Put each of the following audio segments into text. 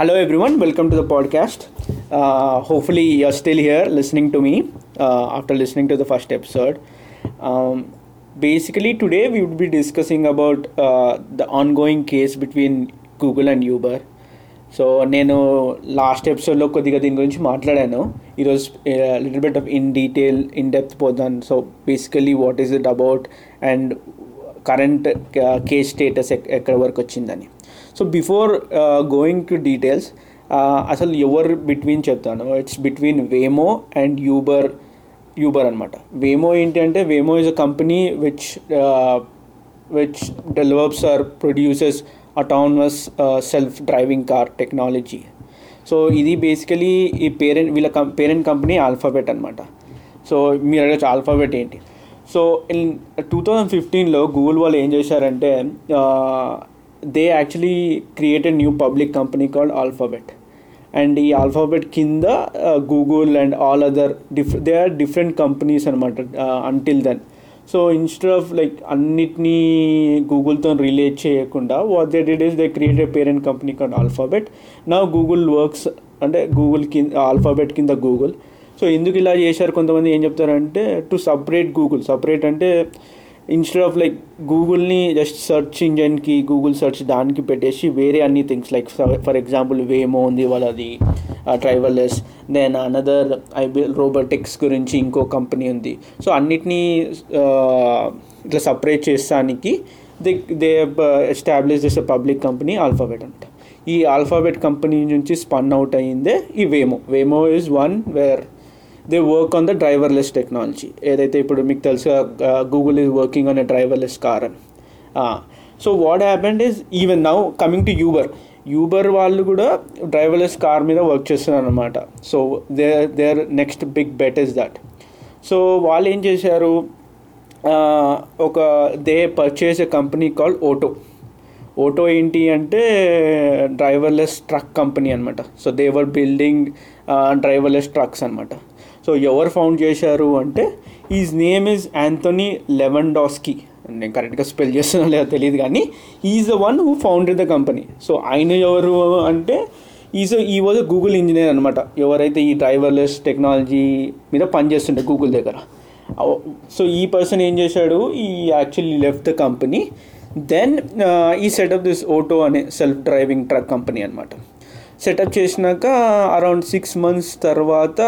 Hello everyone welcome to the podcast hopefully you're still here listening to me after listening to the first episode basically today we would be discussing about the ongoing case between Google and Uber so నేను last ఎపిసోడ్లో కొద్దిగా దీని గురించి మాట్లాడాను. ఈరోజు little bit of in detail in depth పోదాం so basically what is it about and current case status ఎక్కడ వరకు వచ్చిందని. So before going to details అసలు ఎవరు బిట్వీన్ చెప్తాను. It's between Waymo and Uber Uber అనమాట వేమో ఏంటి అంటే Waymo is a company which which develops or produces autonomous self driving car technology so ఇది బేసికలీ ఈ పేరెంట్ వీళ్ళ కం పేరెంట్ కంపెనీ ఆల్ఫాబెట్ అనమాట సో మీరు అడగచ్చు ఆల్ఫాబెట్ ఏంటి. సో ఇన్ టూ థౌజండ్ ఫిఫ్టీన్లో గూగుల్ వాళ్ళు ఏం చేశారంటే uh, they actually created new public company called Alphabet and ఈ ఆల్ఫాబెట్ కింద Google and all other diff they are different companies అనమాట until then so instead of like అన్నిటినీ గూగుల్తో relate చేయకుండా what they did is they created parent company called Alphabet నా Google works అంటే Google కింద Alphabet కింద Google so ఎందుకు ఇలా చేశారు? కొంతమంది ఏం చెప్తారంటే టు సపరేట్ గూగుల్ సపరేట్ అంటే ఇన్స్టెడ్ ఆఫ్ లైక్ గూగుల్ని జస్ట్ సెర్చ్ ఇంజన్కి గూగుల్ సెర్చ్ దానికి పెట్టేసి వేరే అన్ని things like for example Waymo ఉంది వాళ్ళది driverless then another IB robotics గురించి ఇంకో కంపెనీ ఉంది. సో అన్నిటినీ ఇట్లా సపరేట్ చేస్తానికి దే దే ఎస్టాబ్లిష్ చేసే పబ్లిక్ కంపెనీ ఆల్ఫాబెట్ అంట. ఈ ఆల్ఫాబెట్ కంపెనీ నుంచి స్పన్ అవుట్ అయ్యిందే ఈ Waymo Waymo is one where they work on the driverless technology ఏదైతే ఇప్పుడు మీకు తెలుసు Google is working on a driverless car అని. So what happened is even now coming to Uber Uber వాళ్ళు కూడా డ్రైవర్లెస్ కార్ మీద వర్క్ చేస్తున్నారు అనమాట so they there next big bet is that so వాళ్ళు ఏం చేశారు? ఒక they purchase a company call Otto Otto ఏంటి అంటే డ్రైవర్లెస్ ట్రక్ కంపెనీ అనమాట so they were building driverless trucks అనమాట సో ఎవరు ఫౌండ్ చేశారు అంటే is name is Anthony Levandowski నేను కరెక్ట్గా స్పెల్ చేస్తున్నా లేదో తెలియదు కానీ is the one who founded the company so ఆయన ఎవరు అంటే he's he was Google engineer అనమాట ఎవరైతే ఈ డ్రైవర్లెస్ టెక్నాలజీ మీద పనిచేస్తుండే గూగుల్ దగ్గర. సో ఈ పర్సన్ ఏం చేశాడు? ఈ actually left the company then ఈ సెటప్ దిస్ ఓటో అనే సెల్ఫ్ డ్రైవింగ్ ట్రక్ కంపెనీ అనమాట సెటప్ చేసినాక అరౌండ్ సిక్స్ మంత్స్ తర్వాత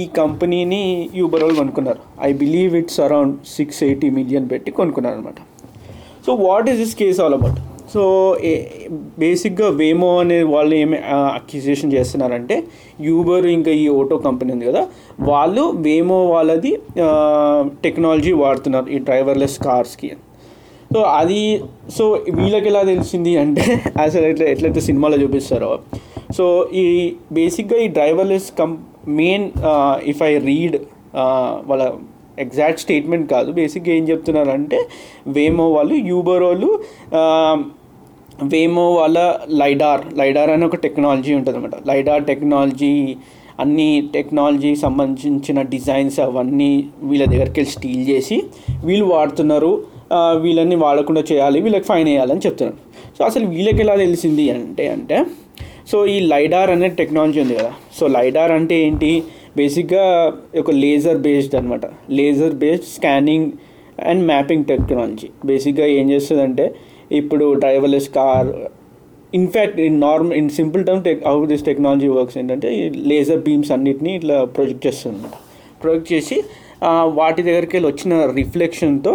ఈ కంపెనీని యూబర్ వాళ్ళు కొనుక్కున్నారు. I believe it's around six eighty million పెట్టి కొనుక్కున్నారు అనమాట so what is this case all about so బేసిక్గా వేమో అనే వాళ్ళు ఏమి అక్యూజేషన్ చేస్తున్నారంటే యూబర్ ఇంకా ఈ ఓటో కంపెనీ ఉంది కదా వాళ్ళు వేమో వాళ్ళది టెక్నాలజీ వాడుతున్నారు ఈ డ్రైవర్లెస్ కార్స్కి సో అది సో వీళ్ళకి ఎలా తెలిసింది అంటే అసలు ఎట్లా ఎట్లయితే సినిమాలో చూపిస్తారో. సో ఈ బేసిక్గా ఈ driverless కంప్ main if I read వాళ్ళ ఎగ్జాక్ట్ స్టేట్మెంట్ కాదు. బేసిక్గా ఏం చెప్తున్నారంటే వేమో వాళ్ళు యూబర్ వాళ్ళు um, వేమో వాళ్ళ లైడార్ లైడార్ అనే ఒక టెక్నాలజీ ఉంటుంది అనమాట లైడార్ టెక్నాలజీ అన్ని టెక్నాలజీ సంబంధించిన డిజైన్స్ అవన్నీ వీళ్ళ దగ్గరికి వెళ్ళి స్టీల్ చేసి వీళ్ళు వాడుతున్నారు uh, వీళ్ళని వాడకుండా చేయాలి వీళ్ళకి ఫైన్ వేయాలని చెప్తున్నారు. సో అసలు వీళ్ళకి ఎలా తెలిసింది అంటే అంటే సో ఈ లైడార్ అనే టెక్నాలజీ ఉంది కదా. సో లైడార్ అంటే ఏంటి? బేసిక్గా ఒక లేజర్ బేస్డ్ అనమాట laser based scanning and mapping technology బేసిక్గా ఏం చేస్తుందంటే ఇప్పుడు driverless car in fact in normal in simple term tech how this technology works ఏంటంటే లేజర్ బీమ్స్ అన్నిటిని ఇట్లా ప్రొజెక్ట్ చేస్తుంది అనమాట ప్రొజెక్ట్ చేసి వాటి దగ్గరికి వెళ్ళి వచ్చిన రిఫ్లెక్షన్తో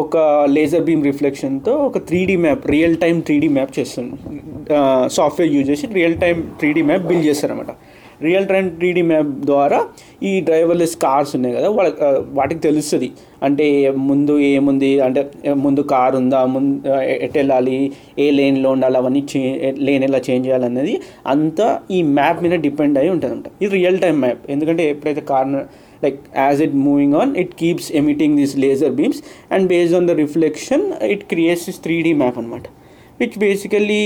ఒక లేజర్ బీమ్ రిఫ్లెక్షన్తో ఒక three D map real time three D map చేస్తుంది. సాఫ్ట్వేర్ యూజ్ చేసి real time three D map build చేస్తారనమాట real time three D map ద్వారా ఈ డ్రైవర్లెస్ కార్స్ ఉన్నాయి కదా వాళ్ళ వాటికి తెలుస్తుంది. అంటే ముందు ఏముంది అంటే ముందు కార్ ఉందా ముందు ఎట్ వెళ్ళాలి ఏ లేన్లో ఉండాలి అవన్నీ చే లేన్ ఎలా చేంజ్ చేయాలనేది అంతా ఈ మ్యాప్ మీద డిపెండ్ అయి ఉంటుంది అనమాట ఇది రియల్ టైం మ్యాప్ ఎందుకంటే ఎప్పుడైతే car like as it moving on it keeps emitting these laser beams and based on the reflection it creates this 3d map అనమాట which basically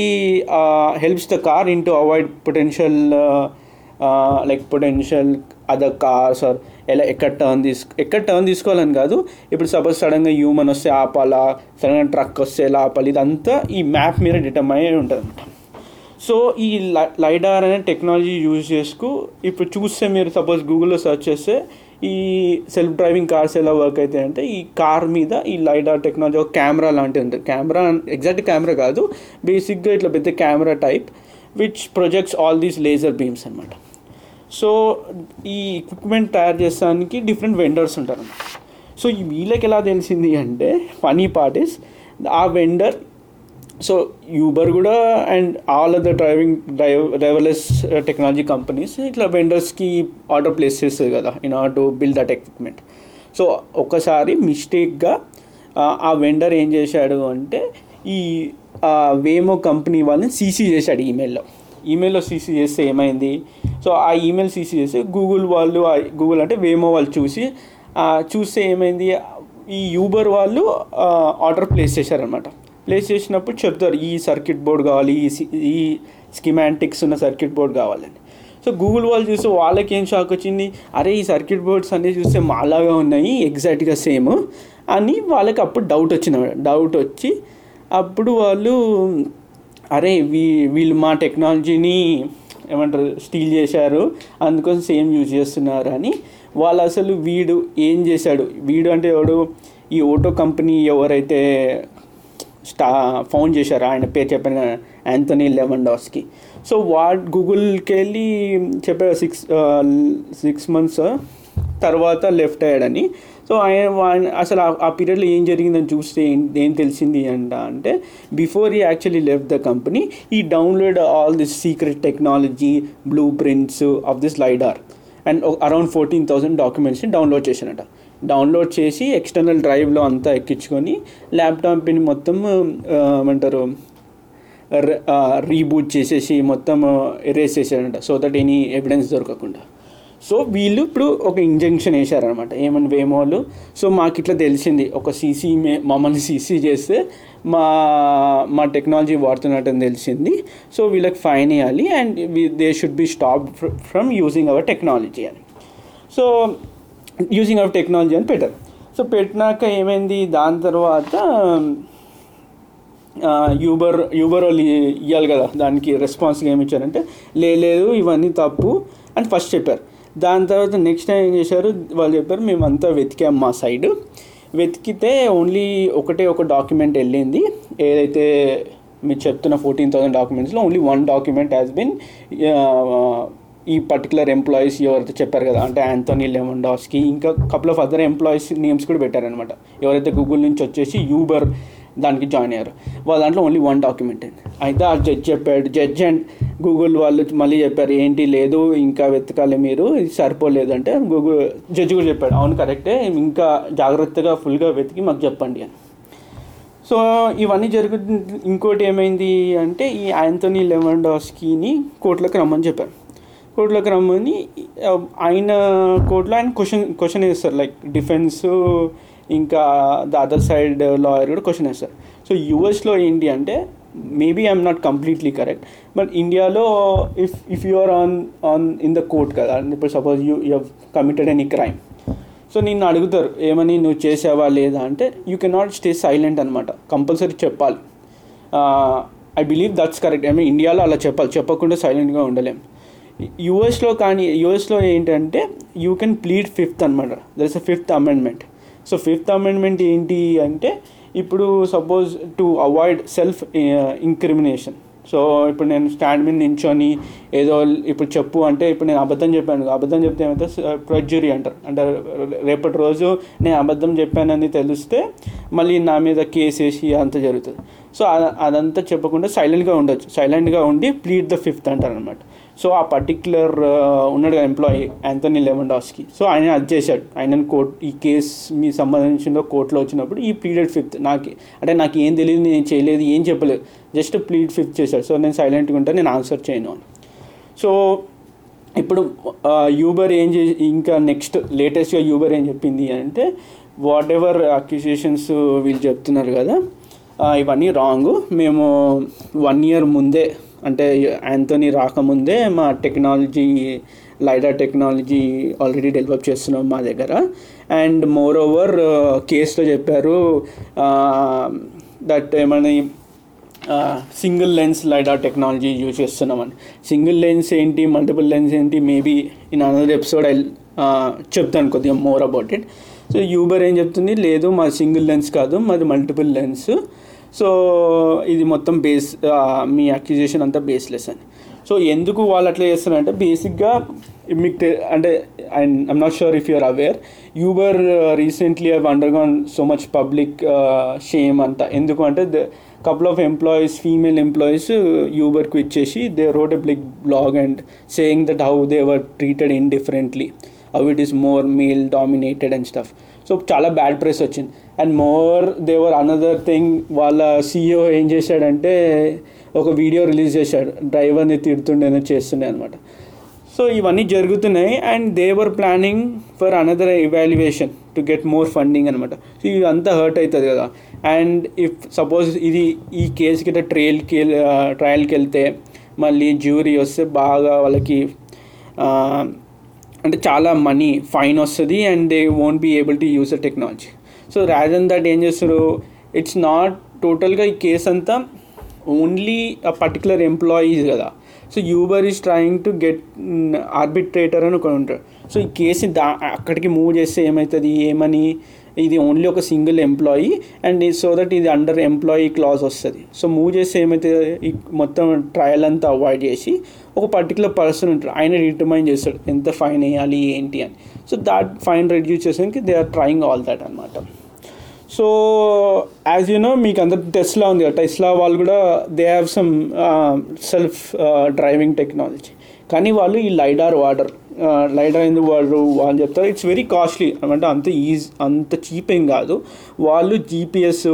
uh, helps the car into avoid potential uh, uh, like potential other cars or ఎలా ఎక్కడ turn తీసుకు ఎక్కడ turn తీసుకోవాలని కాదు ఇప్పుడు suppose సడన్గా human వస్తే ఆపాలా సడన్గా ట్రక్ వస్తే ఎలా ఆపాలి ఇదంతా ఈ మ్యాప్ మీద డిటర్మై అయి ఉంటుంది అనమాట సో ఈ లైడార్ అనే టెక్నాలజీ యూజ్ చేసుకు ఇప్పుడు చూస్తే మీరు సపోజ్ గూగుల్లో సెర్చ్ చేస్తే ఈ సెల్ఫ్ డ్రైవింగ్ కార్స్ ఎలా వర్క్ అవుతాయి అంటే ఈ కార్ మీద ఈ లైడార్ టెక్నాలజీ ఒక కెమెరా లాంటిది ఉంటుంది. కెమెరా ఎగ్జాక్ట్ కెమెరా కాదు బేసిక్గా ఇట్లా పెద్ద camera type which projects all these laser beams అనమాట సో ఈ ఎక్విప్మెంట్ తయారు చేసానికి డిఫరెంట్ వెండర్స్ ఉంటారు సో ఈ వీళ్ళకి ఎలా తెలిసింది అంటే ఫనీ పార్ట్ ఇస్ ఆ వెండర్ సో యూబర్ కూడా and all other driving drive driverless technology companies ఇట్లా వెండర్స్కి ఆర్డర్ ప్లేస్ చేస్తుంది కదా in order to build that equipment so ఒకసారి మిస్టేక్గా ఆ వెండర్ ఏం చేశాడు అంటే ఈ వేమో కంపెనీ వాళ్ళని సీసీ చేశాడు ఈమెయిల్లో ఈమెయిల్లో సీసీ చేస్తే ఏమైంది? సో ఆ ఈమెయిల్ సీసీ చేస్తే గూగుల్ వాళ్ళు గూగుల్ అంటే వేమో వాళ్ళు చూసి చూస్తే ఏమైంది? ఈ యూబర్ వాళ్ళు ఆర్డర్ ప్లేస్ చేశారనమాట ప్లేస్ చేసినప్పుడు చెప్తారు ఈ సర్క్యూట్ బోర్డ్ కావాలి ఈ ఈ స్కిమాంటిక్స్ ఉన్న సర్క్యూట్ బోర్డ్ కావాలని. సో గూగుల్ వాళ్ళు చూస్తే వాళ్ళకి ఏం షాక్ వచ్చింది? అరే ఈ సర్క్యూట్ బోర్డ్స్ అన్నీ చూస్తే మాలాగా ఉన్నాయి ఎగ్జాక్ట్గా సేమ్ అని వాళ్ళకి అప్పుడు డౌట్ వచ్చిన డౌట్ వచ్చి అప్పుడు వాళ్ళు అరే వీ వీళ్ళు మా టెక్నాలజీని ఏమంటారు స్టీల్ చేశారు అందుకోసం సేమ్ యూజ్ చేస్తున్నారు అని వాళ్ళు అసలు వీడు ఏం చేశాడు? వీడు అంటే ఎవడు? ఈ ఓటో కంపెనీ ఎవరైతే స్టా ఫౌండ్ చేశారు? ఆయన పేరు చెప్పాను కదా యాంథనీ లెవెండాస్కి సో వాట్ గూగుల్కి వెళ్ళి చెప్పారు సిక్స్ సిక్స్ మంత్స్ తర్వాత లెఫ్ట్ అయ్యాడని. సో ఆయన అసలు ఆ పీరియడ్లో ఏం జరిగిందని చూస్తే ఏం ఏం తెలిసింది అంట అంటే బిఫోర్ ఈ యాక్చువల్లీ లెఫ్ట్ ద కంపెనీ ఈ download all this secret technology blueprints of this lidar and around fourteen thousand డాక్యుమెంట్స్ని download చేశానట డౌన్లోడ్ చేసి ఎక్స్టర్నల్ డ్రైవ్లో అంతా ఎక్కించుకొని ల్యాప్టాప్ని మొత్తం ఏమంటారు రీబూట్ చేసేసి మొత్తం ఎరేస్ చేశాడంట సో దట్ ఎనీ ఎవిడెన్స్ దొరకకుండా. సో వీళ్ళు ఇప్పుడు ఒక ఇంజంక్షన్ వేశారనమాట ఏమని వేమోళ్ళు సో మాకు ఇట్లా తెలిసింది. ఒక సీసీ మే మమ్మల్ని సీసీ చేస్తే మా మా టెక్నాలజీ వాడుతున్నట్టని తెలిసింది. సో వీళ్ళకి ఫైన్ వేయాలి. And they should be stop from using our technology అని. సో యూజింగ్ ఆఫ్ టెక్నాలజీ అని పెట్టారు సో పెట్టినాక ఏమైంది? దాని తర్వాత యూబర్ యూబర్ వాళ్ళు ఇవ్వాలి కదా దానికి రెస్పాన్స్గా ఏమి ఇచ్చారంటే లేదు ఇవన్నీ తప్పు అని ఫస్ట్ చెప్పారు. దాని తర్వాత నెక్స్ట్ టైం ఏం చేశారు? వాళ్ళు చెప్పారు మేమంతా వెతికాం మా సైడ్ వెతికితే ఓన్లీ ఒకటే ఒక డాక్యుమెంట్ వెళ్ళింది. ఏదైతే మీరు చెప్తున్న fourteen thousand డాక్యుమెంట్స్లో only one document has been ఈ పర్టికులర్ ఎంప్లాయీస్ ఎవరైతే చెప్పారు కదా అంటే యాంథోనీ లెమండాస్కి ఇంకా couple of other employees names కూడా పెట్టారనమాట ఎవరైతే గూగుల్ నుంచి వచ్చేసి యూబర్ దానికి జాయిన్ అయ్యారు. వాళ్ళ దాంట్లో ఓన్లీ వన్ డాక్యుమెంట్ అయింది అయితే ఆ జడ్జ్ చెప్పాడు జడ్జ్ అండ్ గూగుల్ వాళ్ళు మళ్ళీ చెప్పారు ఏంటి లేదు ఇంకా వెతకాలి మీరు సరిపోలేదంటే సరిపోలేదు అంటే గూగుల్ జడ్జి కూడా చెప్పాడు. అవును కరెక్టే ఇంకా జాగ్రత్తగా ఫుల్గా వెతికి మాకు చెప్పండి అని. సో ఇవన్నీ జరుగు ఇంకోటి ఏమైంది అంటే ఈ యాంథోనీ లెవెండాస్కీని కోర్టులోకి రమ్మని చెప్పారు. కోర్టులోకి రమ్మని ఆయన కోర్టులో ఆయన క్వశ్చన్ క్వశ్చన్ వేస్తారు. లైక్ డిఫెన్స్ ఇంకా ద అదర్ సైడ్ లాయర్ కూడా క్వశ్చన్ వేస్తారు. సో యూఎస్లో ఏంటి అంటే maybe I'm not completely correct but ఇండియాలో if if you are on on in the court కదా ఇప్పుడు suppose you you committed any crime. So నిన్ను అడుగుతారు ఏమని నువ్వు చేసావా లేదా అంటే you can not stay silent అనమాట కంపల్సరీ చెప్పాలి. I believe that's correct I mean ఇండియాలో అలా చెప్పాలి చెప్పకుండా సైలెంట్గా ఉండలేం. యూఎస్లో కానీ యూఎస్లో ఏంటంటే యూ కెన్ ప్లీడ్ ఫిఫ్త్ అనమాట there is a fifth amendment so fifth amendment ఏంటి అంటే ఇప్పుడు suppose to avoid self incrimination so ఇప్పుడు నేను స్టాండ్ మీద నించొని ఏదో ఇప్పుడు చెప్పు అంటే ఇప్పుడు నేను అబద్ధం చెప్పాను. అబద్ధం చెప్తే ఏమైతే ప్రజ్యూరీ అంటారు. అంటే రేపటి రోజు నేను అబద్ధం చెప్పానని తెలిస్తే మళ్ళీ నా మీద కేసు వేసి అంత జరుగుతుంది. సో అదంతా చెప్పకుండా సైలెంట్గా ఉండొచ్చు. సైలెంట్గా ఉండి ప్లీడ్ ద ఫిఫ్త్ అంటారనమాట సో ఆ పర్టిక్యులర్ ఉన్నాడు ఎంప్లాయీ యాంథనీ లెమండాస్కి సో ఆయన అది చేశాడు. ఆయన కోర్ట్ ఈ కేసు మీ సంబంధించిన కోర్టులో వచ్చినప్పుడు ఈ ప్లీడెడ్ ఫిఫ్త్ నాకు అంటే నాకు ఏం తెలియదు నేను చేయలేదు ఏం చెప్పలేదు. జస్ట్ ప్లీడ్ ఫిఫ్త్ చేశాడు. సో నేను సైలెంట్గా ఉంటాను నేను ఆన్సర్ చేయను అని. సో ఇప్పుడు యూబర్ ఏం చే ఇంకా నెక్స్ట్ లేటెస్ట్గా యూబర్ ఏం చెప్పింది అంటే వాట్ ఎవర్ అక్యూజేషన్స్ వీళ్ళు చెప్తున్నారు కదా ఇవన్నీ రాంగ్. మేము వన్ ఇయర్ ముందే అంటే యాంతోనీ రాకముందే మా technology lidar technology already develop చేస్తున్నాం మా దగ్గర. అండ్ మోర్ ఓవర్ కేసులో చెప్పారు దట్ ఏమని single lens lidar technology use చేస్తున్నామని. సింగిల్ లెన్స్ ఏంటి మల్టిపుల్ లెన్స్ ఏంటి maybe in another episode I చెప్తాను కొద్దిగా more about it so Uber ఏం చెప్తుంది? లేదు మా సింగిల్ లెన్స్ కాదు మాది మల్టిపుల్ లెన్స్. సో ఇది మొత్తం బేస్ మీ అక్యుజేషన్ అంతా బేస్లెస్ అని. సో ఎందుకు వాళ్ళు అట్లా చేస్తున్నారంటే బేసిక్గా మీకు అంటే and I'm not sure if you're aware Uber recently have undergone so much public shame అంతా. ఎందుకు అంటే the couple of employees female employees యూబర్కి ఇచ్చేసి they wrote a బ్లిక్ blog and saying that how they were treated in differently how it is more male dominated and stuff so చాలా bad press వచ్చింది and more there were another thing వాళ్ళ CEO ఏం చేశాడంటే ఒక video release చేశాడు. డ్రైవర్ని తిడుతుండే చేస్తుండే అనమాట సో ఇవన్నీ జరుగుతున్నాయి and they're planning for another evaluation to get more funding అనమాట సో ఇది అంతా హర్ట్ అవుతుంది కదా. అండ్ ఇఫ్ సపోజ్ ఇది ఈ కేసు కింద ట్రయల్కి ట్రయల్కి వెళ్తే మళ్ళీ జ్యూరీ వస్తే బాగా వాళ్ళకి అంటే చాలా మనీ ఫైన్ వస్తుంది and they won't be able to use the technology so Rajan that ఏం చేస్తారు? ఇట్స్ నాట్ టోటల్గా ఈ కేసు అంతా ఓన్లీ ఆ పర్టికులర్ ఎంప్లాయీస్ కదా. So Uber is trying to get arbitrator అని ఒకటి ఉంటాడు. సో ఈ కేసు దా అక్కడికి మూవ్ చేస్తే ఏమవుతుంది ఏమని? ఇది ఓన్లీ ఒక single employee and so that ఇది అండర్ ఎంప్లాయీ క్లాజ్ వస్తుంది. సో మూవ్ చేస్తే ఏమవుతుంది మొత్తం ట్రయల్ అంతా అవాయిడ్ చేసి ఒక పర్టికులర్ పర్సన్ ఉంటాడు. ఆయన డిటర్మైన్ చేస్తాడు ఎంత ఫైన్ వేయాలి ఏంటి అని. So that fine reduce చేసానికి they are trying all that అనమాట సో యాజ్ యూ నో మీకు అందరు టెస్లా ఉంది కదా. టెస్లా వాళ్ళు కూడా they have some self driving technology కానీ వాళ్ళు ఈ లైడార్ వాడర్. లైడార్ ఎందుకు వాడరు వాళ్ళు చెప్తారు. ఇట్స్ వెరీ కాస్ట్లీ అంటే అంత ఈజీ అంత చీప్ ఏం కాదు. వాళ్ళు జీపీఎస్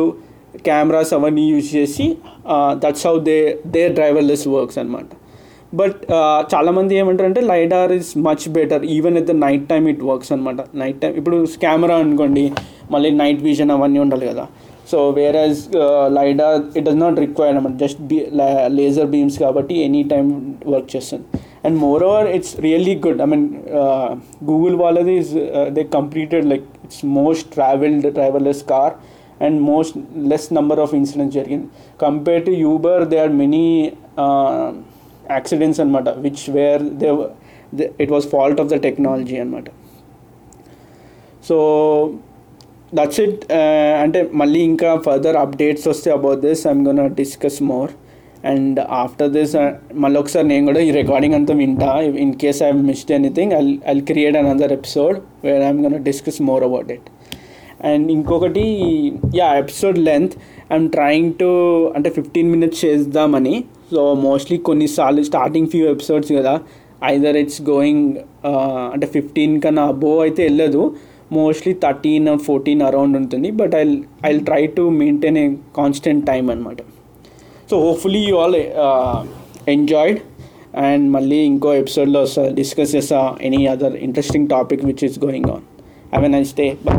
కెమెరాస్ అవన్నీ యూజ్ చేసి that's how they they driverless works అనమాట బట్ చాలామంది ఏమంటారంటే lidar is much better even at the night time it works అనమాట నైట్ టైం ఇప్పుడు కెమెరా అనుకోండి మళ్ళీ నైట్ విజన్ అవన్నీ ఉండాలి కదా. So whereas lidar it does not require అనమాట జస్ట్ బీ లేజర్ బీమ్స్ కాబట్టి ఎనీ టైం వర్క్ చేస్తుంది. And moreover it's really good I mean Google వాళ్ళది is they completed like it's most travelled driverless car and most less number of incidents జరిగింది. Compare to Uber they are many accidents అనమాట which where they it was fault of the technology అనమాట so that's it అంటే మళ్ళీ ఇంకా further updates వస్తే about this I'm gonna discuss more and after this మళ్ళీ ఒకసారి నేను కూడా ఈ రికార్డింగ్ అంతా వింటా. In case I missed anything I I create another episode where I'm gonna discuss more about it and ఇంకొకటి yeah episode length I'm trying to అంటే fifteen minutes చేద్దామని. సో మోస్ట్లీ కొన్నిసార్లు స్టార్టింగ్ ఫ్యూ ఎపిసోడ్స్ కదా. Either it's going అంటే fifteen కన్నా above అయితే వెళ్ళదు. Mostly thirteen fourteen around ఉంటుంది but I I try to maintain a constant time అనమాట so hopefully you all enjoyed and మళ్ళీ ఇంకో ఎపిసోడ్లో డిస్కస్ చేస్తా any other interesting topic which is going on have a nice day bye